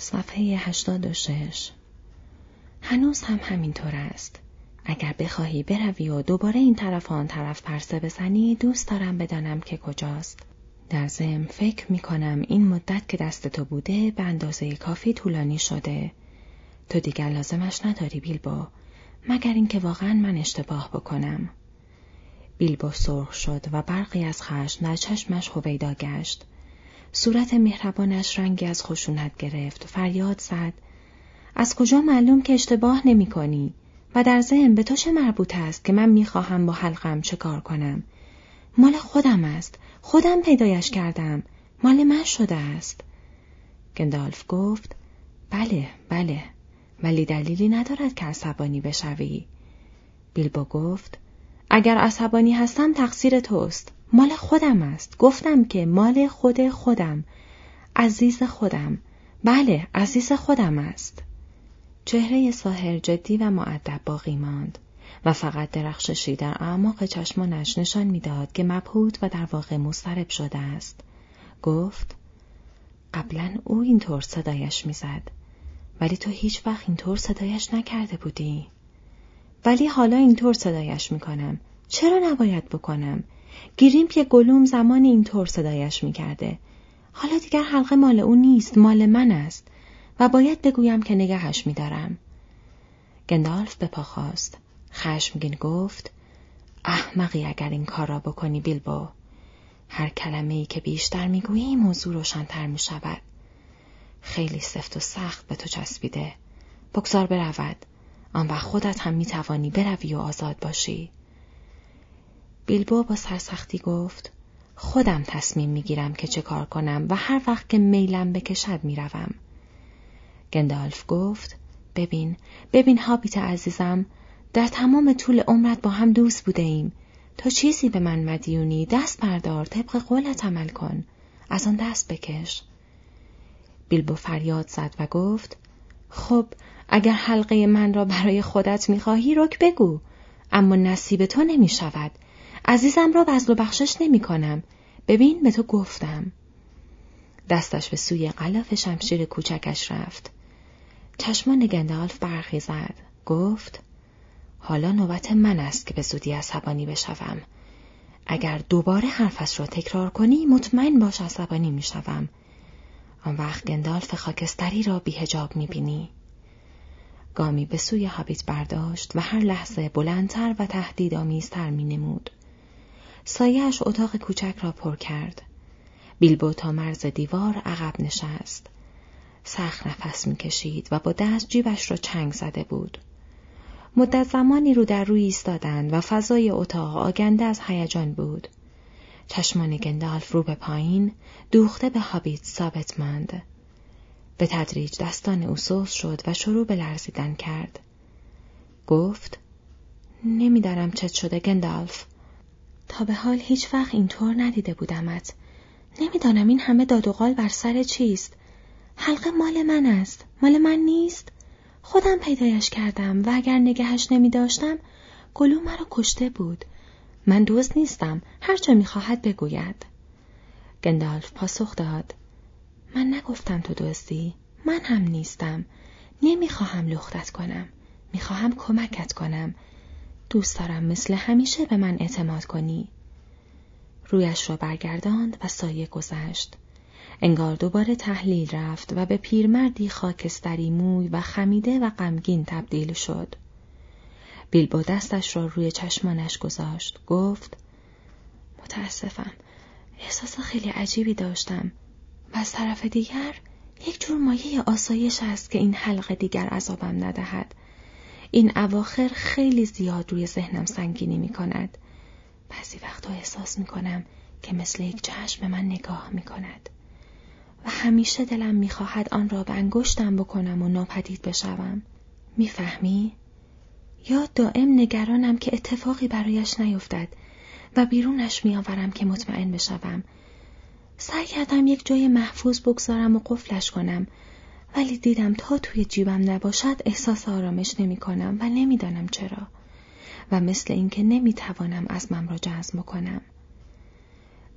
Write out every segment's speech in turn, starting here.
صفحه 86 هنوز هم همینطور است. اگر بخواهی بروی و دوباره این طرف آن طرف پرسه بزنی دوست دارم بدانم که کجاست. در ضمن فکر می کنم این مدت که دست تو بوده به اندازه کافی طولانی شده. تو دیگر لازمش نداری بیلبو مگر اینکه واقعا من اشتباه بکنم. بیلبو سرخ شد و برقی از خشم در چشمش هویدا گشت. صورت مهربانش رنگی از خشونت گرفت. فریاد زد. از کجا معلوم که اشتباه نمی کنی؟ و در ذهن به تو چه مربوط است که من می‌خواهم با حلقم چه کار کنم؟ مال خودم است. خودم پیدایش کردم. مال من شده است. گندالف گفت بله بله. ولی دلیلی ندارد که عصبانی بشوی. بیلبو گفت اگر عصبانی هستم تقصیر توست. مال خودم است. گفتم که مال خود خودم. عزیز خودم. بله عزیز خودم است. چهره ساحر جدی و معدب باقی ماند و فقط درخششی در اعماق چشمانش نشان می‌داد که مبهوت و در واقع مضطرب شده است. گفت قبلا او اینطور صدایش می‌زد. ولی تو هیچ وقت اینطور صدایش نکرده بودی. ولی حالا اینطور صدایش می‌کنم. چرا نباید بکنم؟ گیریم که گلوم زمان اینطور صدایش می‌کرده حالا دیگر حلقه مال او نیست مال من است و باید بگویم که نگهش میدارم گندالف به پا خواست خشمگین گفت احمقی اگر این کار را بکنی بیلبو هر کلمه ای که بیشتر می‌گویی موضوع روشنتر می شود. خیلی سفت و سخت به تو چسبیده. بگذار برود. آن وقت خودت هم می توانی بروی و آزاد باشی. بیلبو با سرسختی گفت خودم تصمیم می‌گیرم که چه کار کنم و هر وقت که میلم بکشد می‌روم. گندالف گفت ببین ببین هابیت عزیزم در تمام طول عمرت با هم دوست بوده ایم. تو چیزی به من مدیونی دست بردار طبق قولت عمل کن. از آن دست بکش. بیلبو فریاد زد و گفت خب اگر حلقه من را برای خودت می‌خواهی رک بگو اما نصیب تو نمی شود عزیزم را بزل و بخشش نمی کنم. ببین به تو گفتم. دستش به سوی قلاف شمشیر کوچکش رفت. چشمان گندالف برخی زد. گفت حالا نوبت من است که به زودی عصبانی بشوم. اگر دوباره حرفش را تکرار کنی مطمئن باش عصبانی می‌شوم. آن وقت گندالف خاکستری را بیهجاب می‌بینی. گامی به سوی هابیت برداشت و هر لحظه بلندتر و تهدیدآمیزتر مینمود. سایهاش اتاق کوچک را پر کرد. بیلبو تا مرز دیوار عقب نشست. سخت نفس می‌کشید و با دست جیبش را چنگ زده بود. مدت زمانی رو در روی ایستادند و فضای اتاق آگنده از هیجان بود. چشمان گندالف رو به پایین دوخته به هابیت ثابت ماند. به تدریج دستان او سوز شد و شروع به لرزیدن کرد. گفت نمی‌دانم چت شده گندالف. تا به حال هیچ وقت اینطور ندیده بودمت. نمی‌دانم این همه داد و قال بر سر چیست. حلقه مال من است. مال من نیست. خودم پیدایش کردم و اگر نگهش نمی داشتم گلو مرا کشته بود. من دوست نیستم. هرچه می‌خواهد بگوید. گندالف پاسخ داد. من نگفتم تو دزدی. من هم نیستم. نمی‌خواهم لختت کنم. می‌خواهم کمکت کنم. دوست دارم مثل همیشه به من اعتماد کنی. رویش را برگرداند و سایه گذشت. انگار دوباره تحلیل رفت و به پیرمردی خاکستری موی و خمیده و غمگین تبدیل شد. بیلبو دستش را روی چشمانش گذاشت. گفت متاسفم. احساس خیلی عجیبی داشتم. و از طرف دیگر یک جور مایه آسایش است که این حلقه دیگر عذابم ندهد. این اواخر خیلی زیاد روی ذهنم سنگینی می کند. بعضی وقتا احساس می کنم که مثل یک چشم به من نگاه می کند. و همیشه دلم می خواهد آن را به انگشتم بکنم و ناپدید بشوم. می‌فهمی؟ یا دائم نگرانم که اتفاقی برایش نیفتد و بیرونش میآورم که مطمئن بشوم. سعی کردم یک جای محفوظ بگذارم و قفلش کنم ولی دیدم تا توی جیبم نباشد احساس آرامش نمی کنم و نمی‌دانم چرا. و مثل اینکه نمی توانم مم را جزم کنم.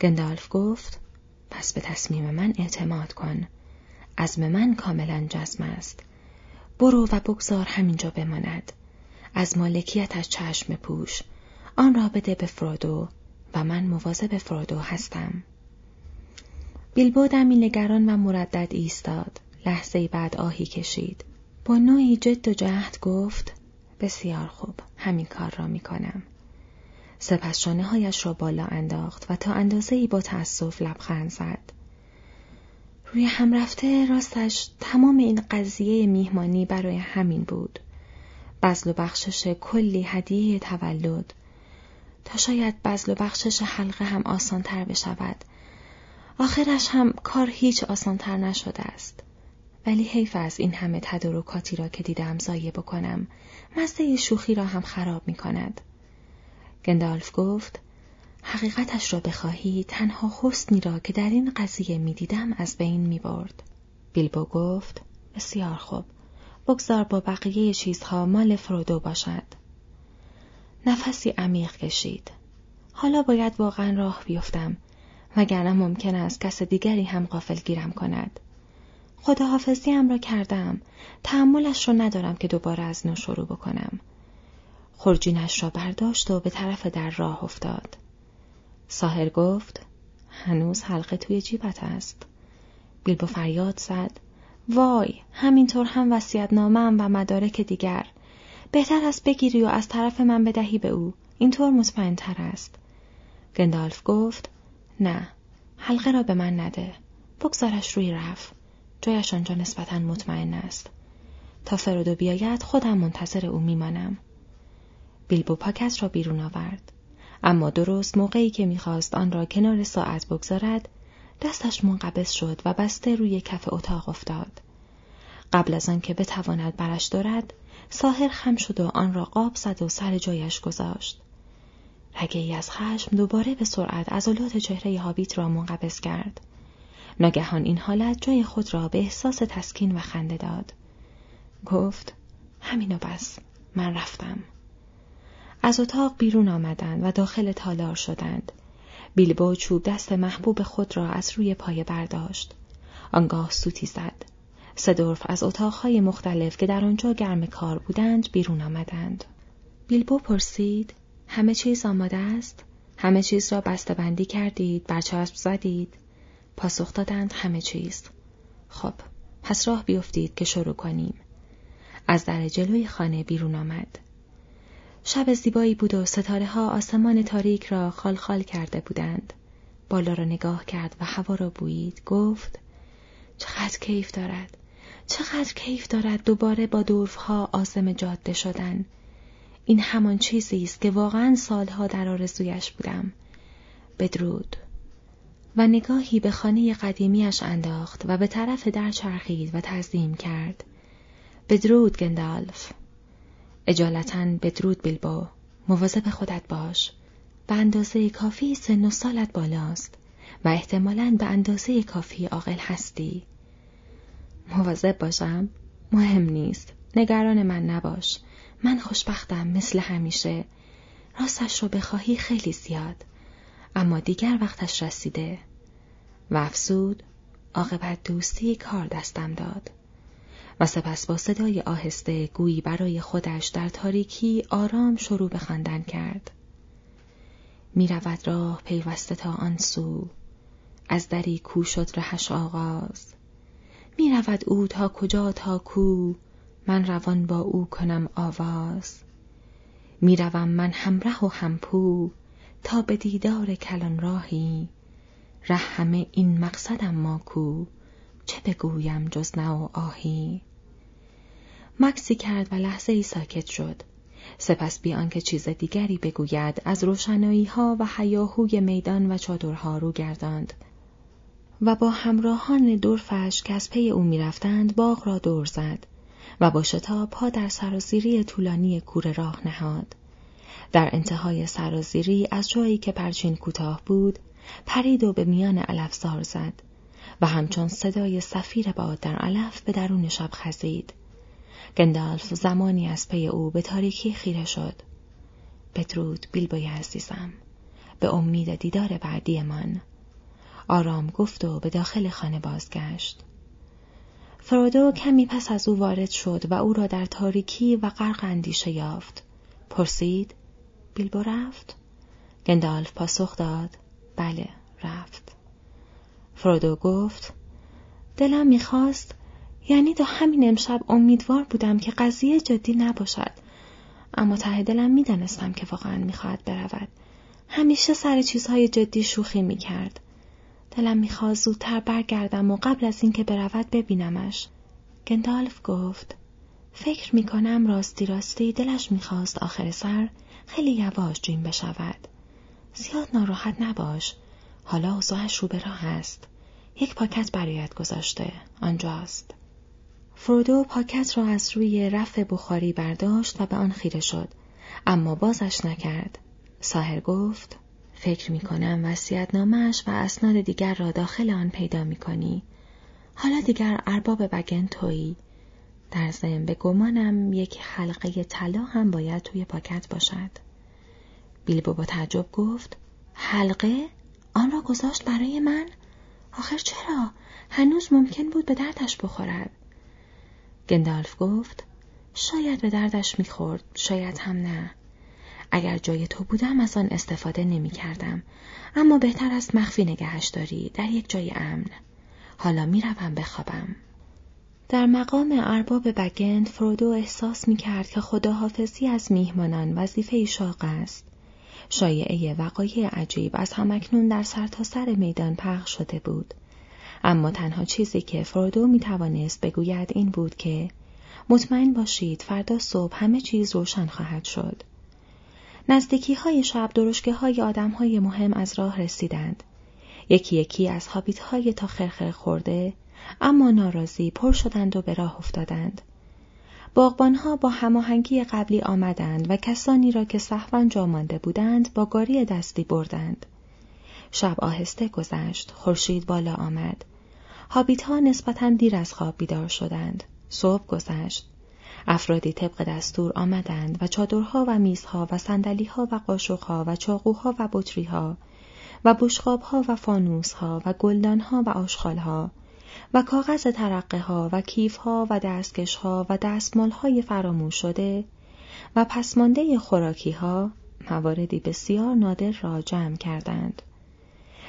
گندالف گفت پس به تصمیم من اعتماد کن. عزم من کاملا جزم است. برو و بگذار همینجا بماند. از مالکیتش چشم پوش. آن را بده به فرودو و من مواظب فرودو هستم. بیلبو دمی نگران و مردد ایستاد. لحظه بعد آهی کشید با نوعی جد و جهد گفت بسیار خوب همین کار را می کنم. سپس شانه هایش را بالا انداخت و تا اندازه ای با تأسف لبخند زد. روی هم رفته راستش تمام این قضیه میهمانی برای همین بود. بزل و بخشش کلی هدیه تولد تا شاید بزل و بخشش حلقه هم آسانتر بشود. آخرش هم کار هیچ آسانتر نشده است. ولی حیف از این همه تدارکاتی را که دیدم زایه بکنم مزه شوخی را هم خراب می کند. گندالف گفت حقیقتش را بخواهی تنها حسنی را که در این قضیه می دیدم از بین می برد. بیلبو گفت بسیار خوب بگذار با بقیه چیزها مال فرودو باشد. نفسی عمیق کشید. حالا باید واقعا راه بیفتم وگرنه ممکن است کس دیگری هم قافل گیرم کند. خداحافظیم را کردم. تحملش را ندارم که دوباره از نو شروع بکنم. خرجینش را برداشت و به طرف در راه افتاد. ساهر گفت هنوز حلقه توی جیبت است. بیلبو فریاد زد وای همینطور هم وسیعت نامم و مدارک دیگر بهتر است بگیری و از طرف من بدهی به او اینطور مطمئن تر است گندالف گفت نه حلقه را به من نده بگذارش روی رفت جایش آنجا نسبتا مطمئن است. تا فرودو بیاید خودم منتظر او میمانم. بیلبو پاکت را بیرون آورد. اما درست موقعی که می‌خواست آن را کنار ساعت بگذارد دستش منقبض شد و بسته روی کف اتاق افتاد. قبل از آنکه بتواند برش دارد ساحر خم شد و آن را قاب زد و سر جایش گذاشت. رگه ای از خشم دوباره به سرعت عضلات چهره هابیت را منقبض کرد. ناگهان این حالت جای خود را به احساس تسکین و خنده داد. گفت همینو بس من رفتم. از اتاق بیرون آمدند و داخل تالار شدند. بیلبو چوب دست محبوب خود را از روی پایه برداشت. آنگاه سوتی زد. سدورف از اتاقهای مختلف که در آنجا گرم کار بودند بیرون آمدند. بیلبو پرسید همه چیز آماده است؟ همه چیز را بندی کردید؟ برچسب زدید؟ پاسخ دادند همه چیز. خب، پس راه بیفتید که شروع کنیم. از در جلوی خانه بیرون آمد. شب زیبایی بود و ستاره ها آسمان تاریک را خال خال کرده بودند. بالا را نگاه کرد و هوا را بویید. گفت چقدر کیف دارد. چقدر کیف دارد دوباره با دورفها آزم جاده شدن. این همان چیزی است که واقعا سالها در آرزویش بودم. بدرود. و نگاهی به خانه قدیمیش انداخت و به طرف در چرخید و تعظیم کرد. بدرود گندالف. اجالتا بدرود بیلبو. مواظب خودت باش. به اندازه کافی سن و سالت بالاست و احتمالاً به اندازه کافی عاقل هستی. مواظب باشم؟ مهم نیست. نگران من نباش. من خوشبختم مثل همیشه. راستش رو بخواهی خیلی زیاد. اما دیگر وقتش رسیده. و افسود عاقبت دوستی کار دستم داد. و سپس با صدای آهسته گویی برای خودش در تاریکی آرام شروع به خواندن کرد. می رود راه پیوسته تا آن سو از دری کو شد رهش آغاز. می رود او تا کجا تا کو من روان با او کنم آواز. می روم من همره و همپو تا به دیدار کلان راهی. ره همه این مقصدم ما کو چه بگویم جز نه و آهی. مکسی کرد و لحظه ای ساکت شد. سپس بیان که چیز دیگری بگوید. از روشنایی ها و حیاهوی میدان و چادرها رو گرداند. و با همراهان دورفش که از پی او می‌رفتند باغ را دور زد و با شتاب پا در سرازیری طولانی کوره راه نهاد. در انتهای سرازیری از جایی که پرچین کوتاه بود پرید و به میان علفزار زد و همچون صدای سفیر باد در علف به درون شب خزید. گندالف زمانی از پی او به تاریکی خیره شد. بدرود بیلبوی عزیزم. به امید دیدار بعدی من. آرام گفت و به داخل خانه بازگشت. فرودو کمی پس از او وارد شد و او را در تاریکی و غرق اندیشه یافت. پرسید بیلبو رفت؟ گندالف پاسخ داد. بله رفت. فرودو گفت دلم می‌خواست یعنی تا همین امشب امیدوار بودم که قضیه جدی نباشد. اما ته دلم می‌دانستم که واقعا می‌خواهد برود. همیشه سر چیزهای جدی شوخی می‌کرد. دلم می‌خواست زودتر برگردم و قبل از اینکه برود ببینمش. گندالف گفت فکر می‌کنم راستی راستی دلش می‌خواست آخر سر خیلی یواش جیم بشود. زیاد ناراحت نباش. حالا اوضاعش رو به راه است. یک پاکت برایت گذاشته. آنجاست. فرودو پاکت را از روی رف بخاری برداشت و به آن خیره شد. اما بازش نکرد. ساهر گفت فکر می کنم وسیعتنامهش و اسناد دیگر را داخل آن پیدا می کنی. حالا دیگر ارباب بگن تویی. در ضمن به گمانم یک حلقه طلا هم باید توی پاکت باشد. بیلبو با تعجب گفت حلقه؟ آن را گذاشت برای من؟ آخر چرا؟ هنوز ممکن بود به دردش بخورد. گندالف گفت شاید به دردش می‌خورد شاید هم نه اگر جای تو بودم از آن استفاده نمی کردم. اما بهتر است مخفی نگهش داری در یک جای امن. حالا می روم بخوابم. در مقام ارباب بگند فرودو احساس می کرد که خداحافظی از میهمانان وظیفه شاق است. شایعه وقایع عجیب از همکنون در سرتاسر سر میدان پخش شده بود. اما تنها چیزی که فرودو می توانست بگوید این بود که مطمئن باشید فردا صبح همه چیز روشن خواهد شد. نزدیکی های شب درشگه های آدم های مهم از راه رسیدند. یکی یکی از حابیت های تا خرخر خورده اما ناراضی پر شدند و به راه افتادند. ها با هماهنگی قبلی آمدند و کسانی را که صحوا جا مانده بودند با گاری دستی بردند. شب آهسته گذشت، خورشید بالا آمد. هابیت ها نسبتا دیر از خواب بیدار شدند. صبح گذشت. افرادی طبق دستور آمدند و چادرها و میزها و سندلیها و قاشقها و چاقوها و بطریها و بشقابها و فانوسها و گلدانها و آشغالها و کاغذ ترقه ها و کیفها و دستکشها و دستمالهای فراموش شده و پسمانده خوراکی ها مواردی بسیار نادر را جمع کردند.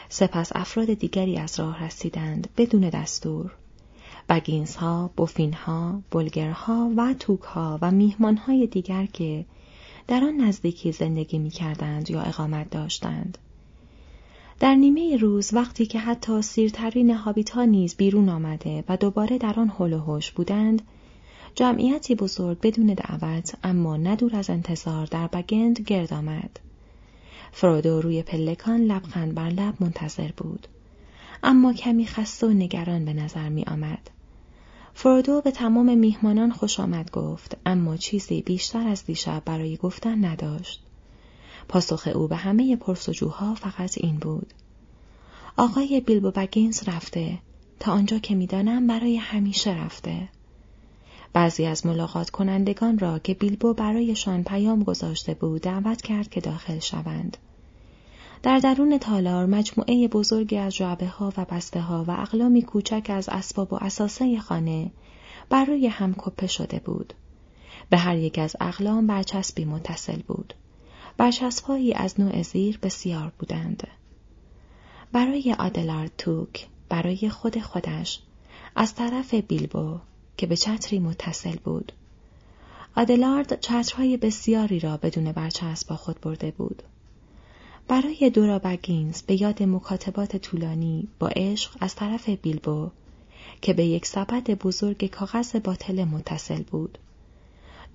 سپس افراد دیگری از راه رسیدند بدون دستور. بگینز ها، بوفین ها، بلگرها و توک ها و میهمان های دیگر که در آن نزدیکی زندگی می کردند یا اقامت داشتند. در نیمه روز وقتی که حتی سیرترین هابیت ها نیز بیرون آمده و دوباره در آن حل و بودند، جمعیتی بزرگ بدون دعوت اما ندور از انتظار در بگند گرد آمد. فرودو روی پلکان لبخند بر لب منتظر بود. اما کمی خسته و نگران به نظر می آمد. فرودو به تمام میهمانان خوش آمد گفت اما چیزی بیشتر از دیشب برای گفتن نداشت. پاسخ او به همه پرسجوها فقط این بود. آقای بیلبو بگینز رفته تا آنجا که می‌دانم برای همیشه رفته. بعضی از ملاقات کنندگان را که بیلبو برایشان پیام گذاشته بود دعوت کرد که داخل شوند. در درون تالار مجموعه بزرگی از جعبه ها و بسته ها و اقلامی کوچک از اسباب و اساسه خانه برای هم کپه شده بود. به هر یک از اقلام برچسبی متصل بود. برچسبهایی از نوع زیر بسیار بودند. برای آدلارد توک، برای خود خودش، از طرف بیلبو که به چتری متصل بود. آدلارد چترهای بسیاری را بدون برچسب با خود برده بود. برای دورا بگینز به یاد مکاتبات طولانی با عشق از طرف بیلبو که به یک سبد بزرگ کاغذ باطل متصل بود.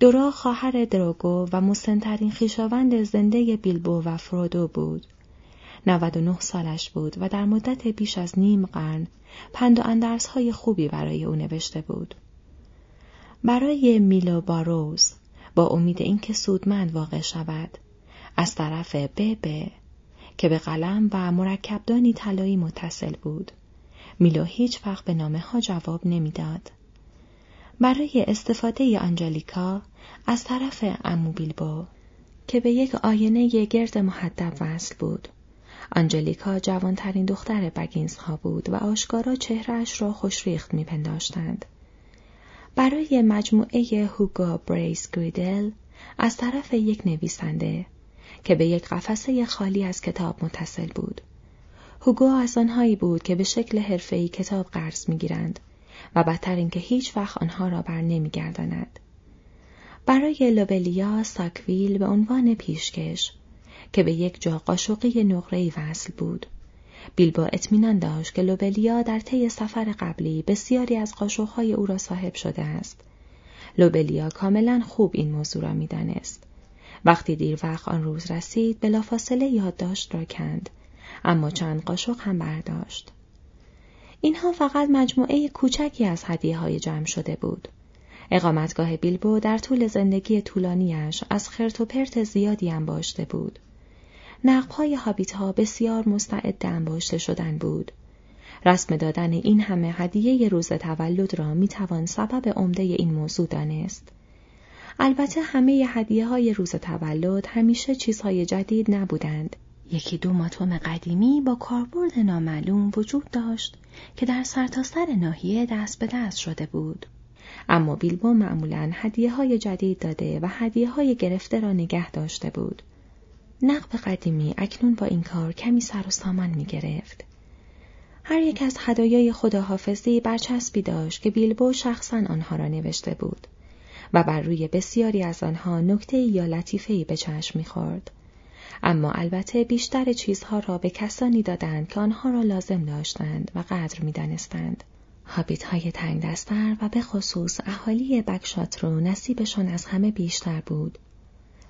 دورا خواهر دروگو و مسنترین خیشاوند زنده بیلبو و فرودو بود. 99 سالش بود و در مدت بیش از نیم قرن پند و اندرس های خوبی برای او نوشته بود. برای میلو باروز با امید اینکه سودمند واقع شود از طرف ببه که به قلم و مرکبدانی طلایی متصل بود. میلو هیچ وقت به نامه ها جواب نمی‌داد. برای استفاده آنجلیکا از طرف امو بیلبو که به یک آینه گرد محدب وصل بود. آنجلیکا جوانترین دختر بگینز ها بود و آشکارا چهرهش را خوشریخت میپنداشتند. برای مجموعه هوگو بریس گریدل از طرف یک نویسنده که به یک قفسه خالی از کتاب متصل بود. هوگو از آنهایی بود که به شکل حرفه‌ای کتاب قرض می‌گیرند و بدتر اینکه هیچ وقت آنها را بر نمیگرداند. برای لوبلیا ساکویل به عنوان پیشکش که به یک جا قاشقی نقره‌ای وصل بود. بیلبو اطمینان داشت که لوبلیا در طی سفر قبلی بسیاری از قاشقهای او را صاحب شده است. لوبلیا کاملا خوب این موضوع را می‌دانست. وقتی دیر وقت آن روز رسید بلافاصله یادداشت را کند اما چند قاشق هم برداشت. اینها فقط مجموعه کوچکی از هدیه های جمع شده بود. اقامتگاه بیلبو در طول زندگی طولانیش از خرت و پرت زیادی انباشته بود. نقبهای هابیت ها بسیار مستعد انباشته شدن بود. رسم دادن این همه هدیه روز تولد را می توان سبب عمده این موضوع دانست. البته همه هدیه های روز تولد همیشه چیزهای جدید نبودند. یکی دو ماتوم قدیمی با کاربرد نامعلوم وجود داشت که در سرتاسر سر ناحیه دست به دست شده بود. اما بیلبو معمولا هدیه های جدید داده و هدیه های گرفته را نگه داشته بود. نقب قدیمی اکنون با این کار کمی سر و سامان می گرفت. هر یک از هدایای خداحافظی برچسبی داشت که بیلبو شخصا آنها را نوشته بود و بر روی بسیاری از آنها نکته یا لطیفه به چشم می‌خورد. اما البته بیشتر چیزها را به کسانی دادند که آنها را لازم داشتند و قدر می‌دانستند. هابیت های تنگ دستر و به خصوص اهالی بکشات رو نصیبشان از همه بیشتر بود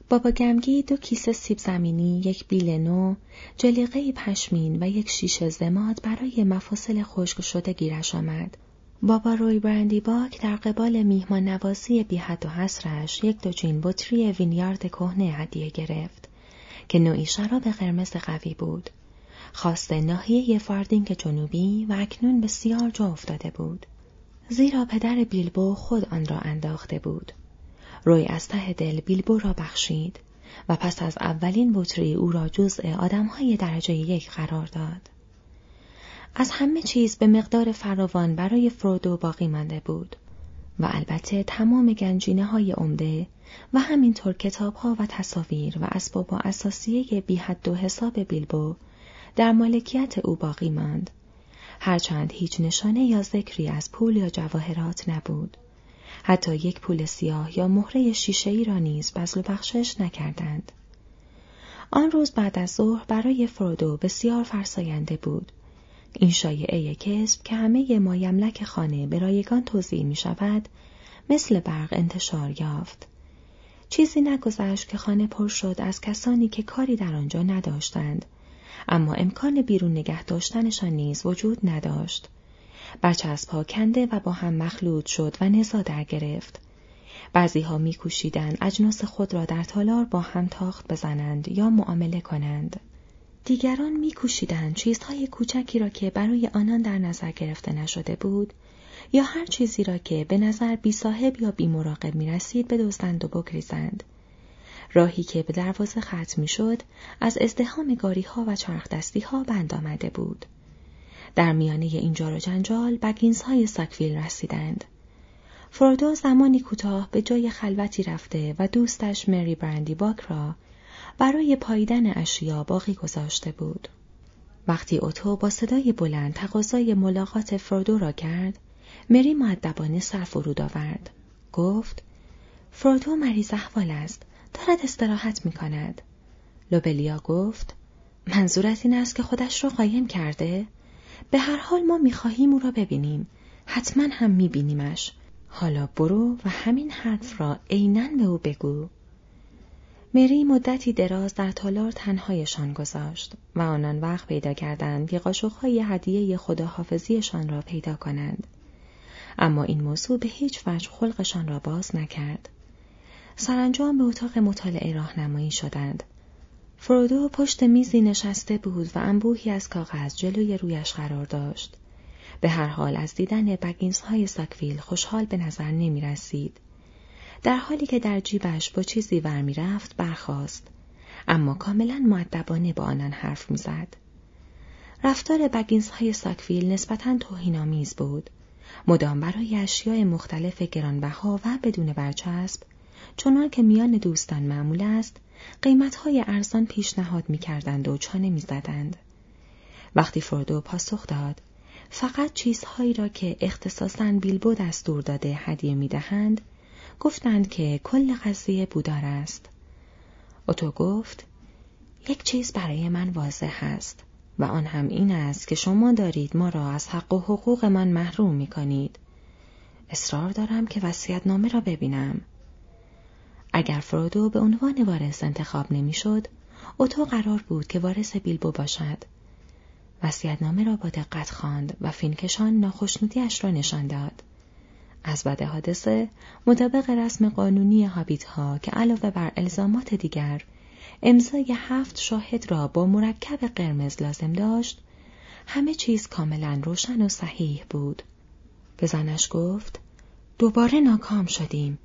بابا گمگی دو کیسه سیب زمینی، یک بیل نو، جلیقه پشمین و یک شیشه زماد برای مفاصل خشک شده گیرش آمد. بابا روی برندی باک در قبال میهمان نوازی بی حد و حسرش یک دو جین بطری وینیارد کهنه هدیه گرفت که نوعی شراب قرمز قوی بود. خواست ناحیه فاردینگ جنوبی و اکنون بسیار جا افتاده بود. زیرا پدر بیلبو خود آن را انداخته بود. روی از ته دل بیلبو را بخشید و پس از اولین بطری او را جزء آدمهای درجه یک قرار داد. از همه چیز به مقدار فراوان برای فرودو باقی مانده بود و البته تمام گنجینه های عمده و همینطور کتاب ها و تصاویر و اسباب و اساسیه بی حد و حساب بیلبو در مالکیت او باقی ماند. هرچند هیچ نشانه یا ذکری از پول یا جواهرات نبود. حتی یک پول سیاه یا مهره شیشه ای را نیز بزل و بخشش نکردند. آن روز بعد از ظهر برای فرودو بسیار فرساینده بود. این شایعه کسب که همه مایملک خانه به رایگان توضیح می شود، مثل برق انتشار یافت. چیزی نگذشت که خانه پر شد از کسانی که کاری در آنجا نداشتند، اما امکان بیرون نگه داشتنشان نیز وجود نداشت. برچسب کنده و با هم مخلوط شد و نزا در گرفت. بعضی ها می اجناس خود را در تالار با هم تاخت بزنند یا معامله کنند. دیگران می چیزهای کوچکی را که برای آنان در نظر گرفته نشده بود یا هر چیزی را که به نظر بی صاحب یا بی مراقب می رسید بدزدند و بگریزند. راهی که به دروازه ختم می شد از ازدهام گاری ها و چرخ دستی ها بند آمده بود. در میانه این جار و جنجال بگینز های ساکویل رسیدند. فرودو زمانی کوتاه به جای خلوتی رفته و دوستش مری برندی باک را برای پاییدن اشیا باقی گذاشته بود. وقتی اوتو با صدای بلند تقاضای ملاقات فرودو را کرد، مری معدبانه سر فرود آورد. گفت: فرودو مریض احوال است. دارد استراحت می کند. لوبلیا گفت: منظورت این است که خودش را قایم کرده؟ به هر حال ما می‌خواهیم او را ببینیم. حتما هم میبینیمش. حالا برو و همین حرف را عینا به او بگو. مری مدتی دراز در تالار تنهایشان گذاشت و آنان وقت پیدا کردند که قاشقهای هدیه خداحافظیشان را پیدا کنند. اما این موضوع به هیچ وجه خلقشان را باز نکرد. سرانجام به اتاق مطالعه راهنمایی شدند فرودو پشت میزی نشسته بود و انبوهی از کاغذ جلوی رویش قرار داشت. به هر حال از دیدن بگینز های ساکویل خوشحال به نظر نمی رسید. در حالی که در جیبش با چیزی ور می رفت برخاست. اما کاملا معدبانه با آنان حرف می‌زد. رفتار بگینز های ساکویل نسبتا توهینآمیز بود. مدام برای اشیاء مختلف گرانبها و بدون برچسب چنان که میان دوستان معمول است قیمتهای ارزان پیشنهاد می‌کردند و چانه می‌زدند وقتی فردو پاسخ داد فقط چیزهایی را که اختصاصا بیلبو دستور داده هدیه می‌دهند گفتند که کل قضیه بودار است اوتو گفت یک چیز برای من واضح است و آن هم این است که شما دارید ما را از حق و حقوق من محروم می کنید. اصرار دارم که وسیعت نامه را ببینم. اگر فرودو به عنوان وارث انتخاب نمی‌شد، اوتو قرار بود که وارث بیلبو باشد. نامه را با دقت خواند و فینکشان ناخشنودیاش را نشان داد. از بعد حادثه مطابق رسم قانونی هابیت ها که علاوه بر الزامات دیگر امضای هفت شاهد را با مرکب قرمز لازم داشت همه چیز کاملا روشن و صحیح بود. به زنش گفت دوباره ناکام شدیم.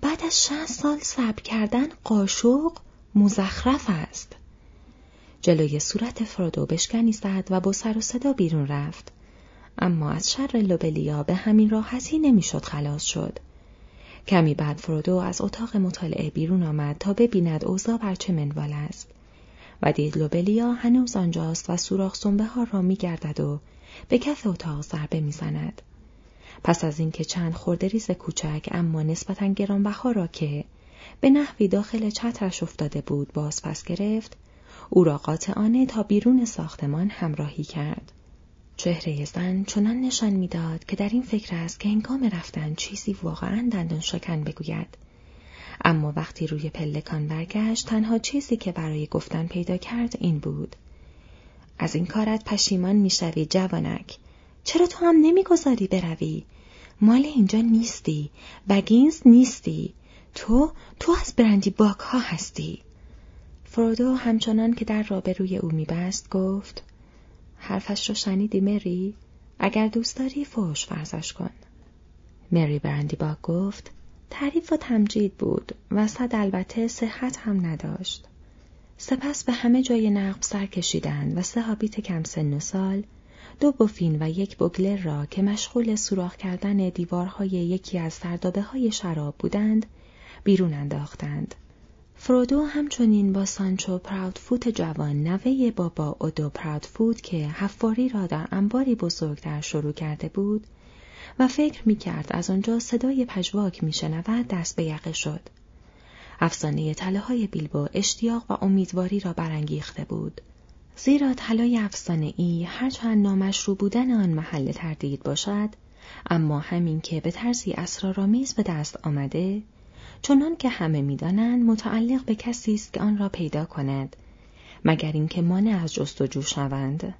بعد از شهست سال صبر کردن قاشق مزخرف است. جلوی صورت فرودو بشکنی زد و با سر و صدا بیرون رفت. اما از شر لوبلیا به همین راحتی نمی‌شد خلاص شد. کمی بعد فرودو از اتاق مطالعه بیرون آمد تا ببیند اوضاع بر چه منوال است. و دید لوبلیا هنوز آنجاست و سوراخ سنبه ها را میگردد و به کف اتاق ضربه می‌زند. پس از اینکه چند خردریز کوچک اما نسبتا گرانبها را که به نحوی داخل چترش افتاده بود باز پس گرفت او را قاطعانه تا بیرون ساختمان همراهی کرد. چهره زن چنان نشان می‌داد که در این فکر است که هنگام رفتن چیزی واقعا دندان شکن بگوید. اما وقتی روی پلکان برگشت تنها چیزی که برای گفتن پیدا کرد این بود. از این کارت پشیمان می‌شوی جوانک. چرا تو هم نمی‌گذاری بروی؟ مال اینجا نیستی بگینز نیستی. تو تو از برندی باک ها هستی. فرودو همچنان که در را به روی او میبست گفت حرفش رو شنیدی مری؟ اگر دوست داری فوش فرزش کن. مری برندی با گفت تعریف و تمجید بود و صد البته صحت هم نداشت. سپس به همه جای نقب سر کشیدند و سه هابیت کم سن و سال دو بوفین و یک بوگلر را که مشغول سوراخ کردن دیوارهای یکی از سردابه های شراب بودند بیرون انداختند. فرودو همچنین با سانچو پراودفوت جوان نوه بابا اودو پراودفوت که حفاری را در انباری بزرگتر شروع کرده بود و فکر می کرد از آنجا صدای پژواک می شنود دست به یقه شد. افسانه تله های بیلبو اشتیاق و امیدواری را برانگیخته بود. زیرا طلای افسانه ای هرچند نامشروع بودن آن محل تردید باشد اما همین که به طرزی اسرارآمیز به دست آمده چنان که همه می‌دانند متعلق به کسی است که آن را پیدا کند مگر اینکه مانع از جستجو شوند.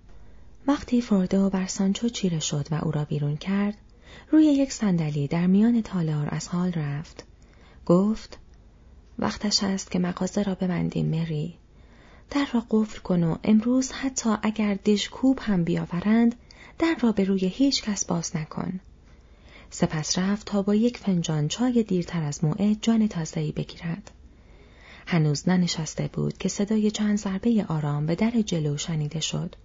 وقتی فردو بر سانچو چیره شد و او را بیرون کرد روی یک صندلی در میان تالار از حال رفت. گفت وقتش است که مغازه را ببندیم مری. در را قفل کن و امروز حتی اگر دژکوب هم بیاورند در را به روی هیچ کس باز نکن. سپس رفت تا با یک فنجان چای دیرتر از موعد جان تازهی بگیرد. هنوز ننشسته بود که صدای چند ضربه آرام به در جلو شنیده شد.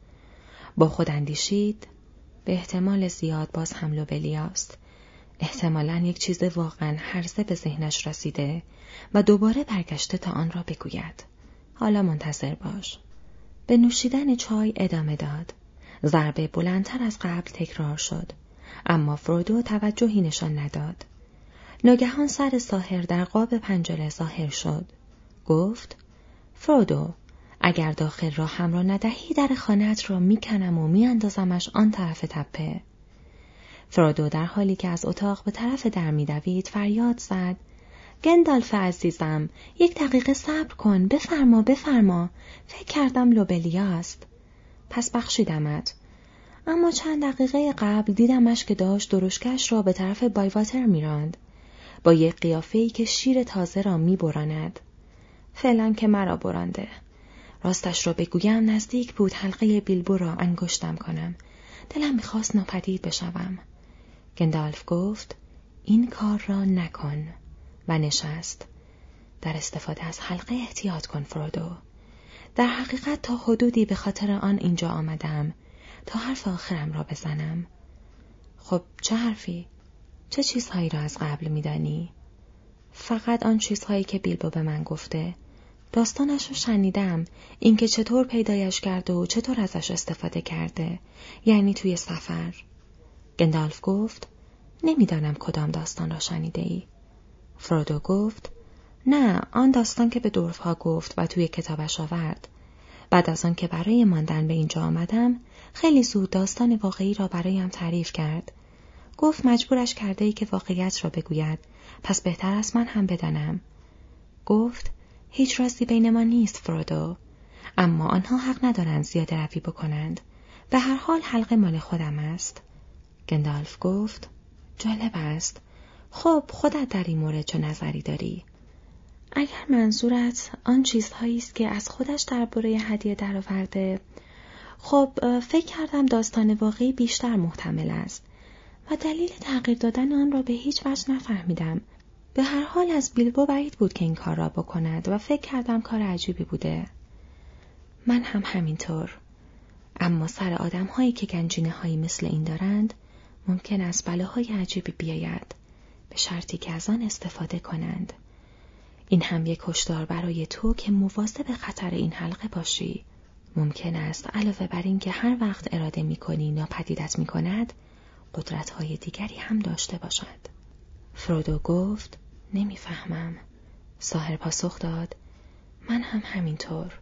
با خود اندیشید به احتمال زیاد باز حمل بلیاست. احتمالا یک چیز واقعا هرزه به ذهنش رسیده و دوباره برگشته تا آن را بگوید. حالا منتظر باش. به نوشیدن چای ادامه داد. ضربه بلندتر از قبل تکرار شد. اما فرودو توجهی نشان نداد. ناگهان سر ساهر در قاب پنجره ظاهر شد. گفت فرودو اگر داخل را هم را ندهی در خانهت را می‌کنم و میاندازمش آن طرف تپه. فرودو در حالی که از اتاق به طرف در میدوید فریاد زد گندالف عزیزم یک دقیقه صبر کن بفرما بفرما فکر کردم لوبلیا است پس بخشیدمت اما چند دقیقه قبل دیدمش که داشت درشکش را به طرف بایواتر میراند. با یک قیافه‌ای که شیر تازه را میبراند. فعلا که مرا برانده. راستش را بگویم نزدیک بود حلقه بیلبو را انگشتم کنم. دلم می‌خواست ناپدید بشوم. گندالف گفت این کار را نکن. و نشست. در استفاده از حلقه احتیاط کن فرودو. در حقیقت تا حدودی به خاطر آن اینجا آمدم. تا حرف آخرم را بزنم خب چه حرفی؟ چه چیزهایی را از قبل میدانی؟ فقط آن چیزهایی که بیلبو به من گفته. داستانش رو شنیدم اینکه چطور پیدایش کرده و چطور ازش استفاده کرده یعنی توی سفر گندالف گفت نمی‌دانم کدام داستان را شنیده ای فرودو گفت نه آن داستان که به دورفها گفت و توی کتابش آورد بعد از آن که برای ماندن به اینجا آمدم خیلی زود داستان واقعی را برایم تعریف کرد. گفت مجبورش کرده ای که واقعیت را بگوید پس بهتر است من هم بدانم. گفت هیچ راستی بین ما نیست فرودو. اما آنها حق ندارند زیاده روی بکنند. به هر حال حلقه مال خودم است. گندالف گفت جالب است. خب خودت در این مورد چه نظری داری؟ اگر منظورت آن چیزهایی است که از خودش درباره هدیه درآورده. خب فکر کردم داستان واقعی بیشتر محتمل است و دلیل تغییر دادن آن را به هیچ وجه نفهمیدم. به هر حال از بیلبو بعید بود که این کار را بکند و فکر کردم کار عجیبی بوده. من هم همینطور. اما سر آدم هایی که گنجینه هایی مثل این دارند ممکن است بلاهای عجیبی بیاید به شرطی که از آن استفاده کنند. این هم یک کشدار برای تو که مواظب خطر این حلقه باشی. ممکن است علاوه بر اینکه هر وقت اراده می کنی ناپدیدت می کند قدرت های دیگری هم داشته باشد. فرودو گفت نمی‌فهمم. ساهر پاسخ داد من هم همینطور.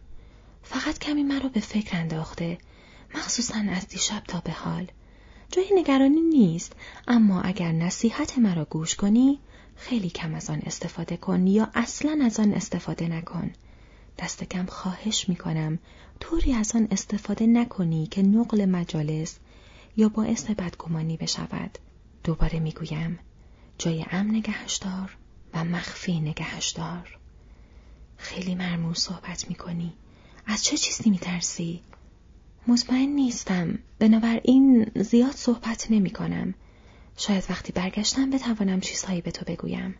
فقط کمی مرا به فکر انداخته مخصوصا از دیشب تا به حال. جای نگرانی نیست اما اگر نصیحت مرا گوش کنی خیلی کم از آن استفاده کن یا اصلا از آن استفاده نکن. دست کم خواهش می کنم طوری از آن استفاده نکنی که نقل مجالس یا باعث بدگمانی بشود. دوباره می گویم جای امن نگهش دار و مخفی نگهش دار خیلی مرموز صحبت می کنی از چه چیزی می ترسی؟ مطمئن نیستم. بنابراین زیاد صحبت نمی کنم شاید وقتی برگشتم بتوانم چیزهایی به تو بگویم.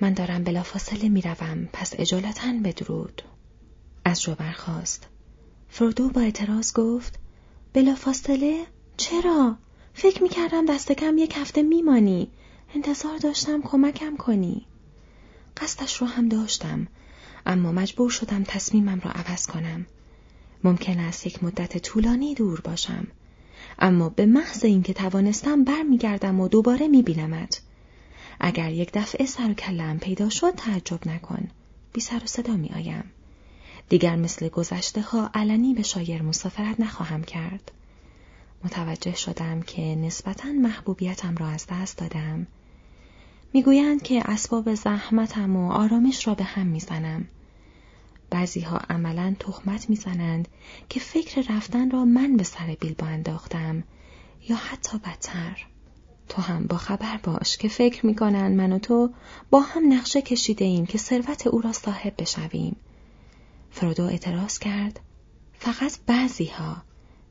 من دارم بلافاصله می‌روم پس اجالتا بدرود. از جو برخواست فردو با اعتراض گفت بلافاصله؟ چرا؟ فکر می‌کردم دست کم یک هفته میمانی. انتظار داشتم کمکم کنی. قصدش رو هم داشتم اما مجبور شدم تصمیمم را عوض کنم. ممکن است یک مدت طولانی دور باشم. اما به محض اینکه توانستم برمیگردم و دوباره میبینمت اگر یک دفعه سر و کلم پیدا شد تعجب نکن بی سر و صدا می آیم. دیگر مثل گذشته ها علنی به شایر مسافرت نخواهم کرد. متوجه شدم که نسبتا محبوبیتم را از دست دادم. می‌گویند که اسباب زحمتم و آرامش را به هم می‌زنم. بعضی ها عملا تخمت می‌زنند که فکر رفتن را من به سر بیلبا انداختم یا حتی بدتر. تو هم با خبر باش که فکر می‌کنن من و تو با هم نقشه کشیده ایم که ثروت او را صاحب بشویم. فرودو اعتراض کرد. فقط بعضی ها.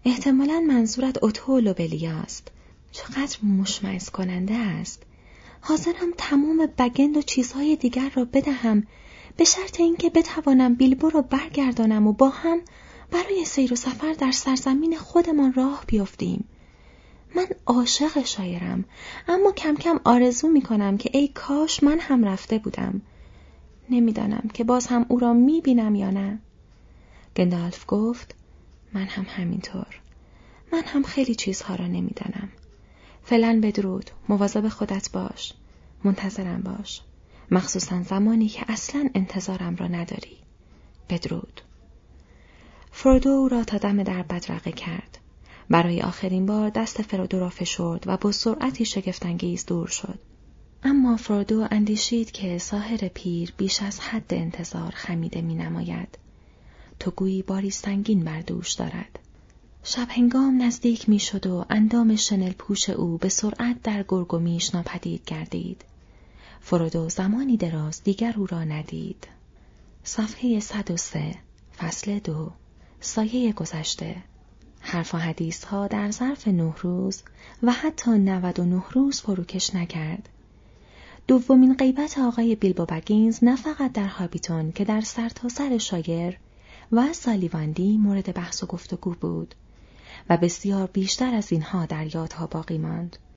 احتمالا منظورت اوتول و بلیاست. چقدر مشمعز کننده است. حاضرم تمام بگند و چیزهای دیگر را بدهم به شرط اینکه بتوانم بیلبو را برگردانم و با هم برای سیر و سفر در سرزمین خودمان راه بیفتیم. من عاشق شاعرم اما کم کم آرزو می کنم که ای کاش من هم رفته بودم. نمی‌دانم که باز هم او را می بینم یا نه. گندالف گفت من هم همینطور. من هم خیلی چیزها را نمی‌دانم. فعلا بدرود مواظب خودت باش. منتظرم باش. مخصوصا زمانی که اصلا انتظارم را نداری. بدرود. فرودو او را تا دم در بدرقه کرد. برای آخرین بار دست فرودو را فشرد و با سرعتی شگفتانگیز دور شد. اما فرودو اندیشید که ساهر پیر بیش از حد انتظار خمیده می نماید. تو گویی باری سنگین بر دوش دارد. شب هنگام نزدیک می شد و اندام شنل پوش او به سرعت در گرگ و میش ناپدید گردید. فرودو زمانی دراز دیگر او را ندید. صفحه 103 فصل دو سایه گذشته حرف و حدیث ها در ظرف نه روز و حتی نود و نه روز فروکش نکرد. دومین غیبت آقای بیلبو بگینز نه فقط در هابیتون که در سرتاسر سر شاگر و سالیواندی مورد بحث و گفتگو بود و بسیار بیشتر از اینها در یادها باقی ماند.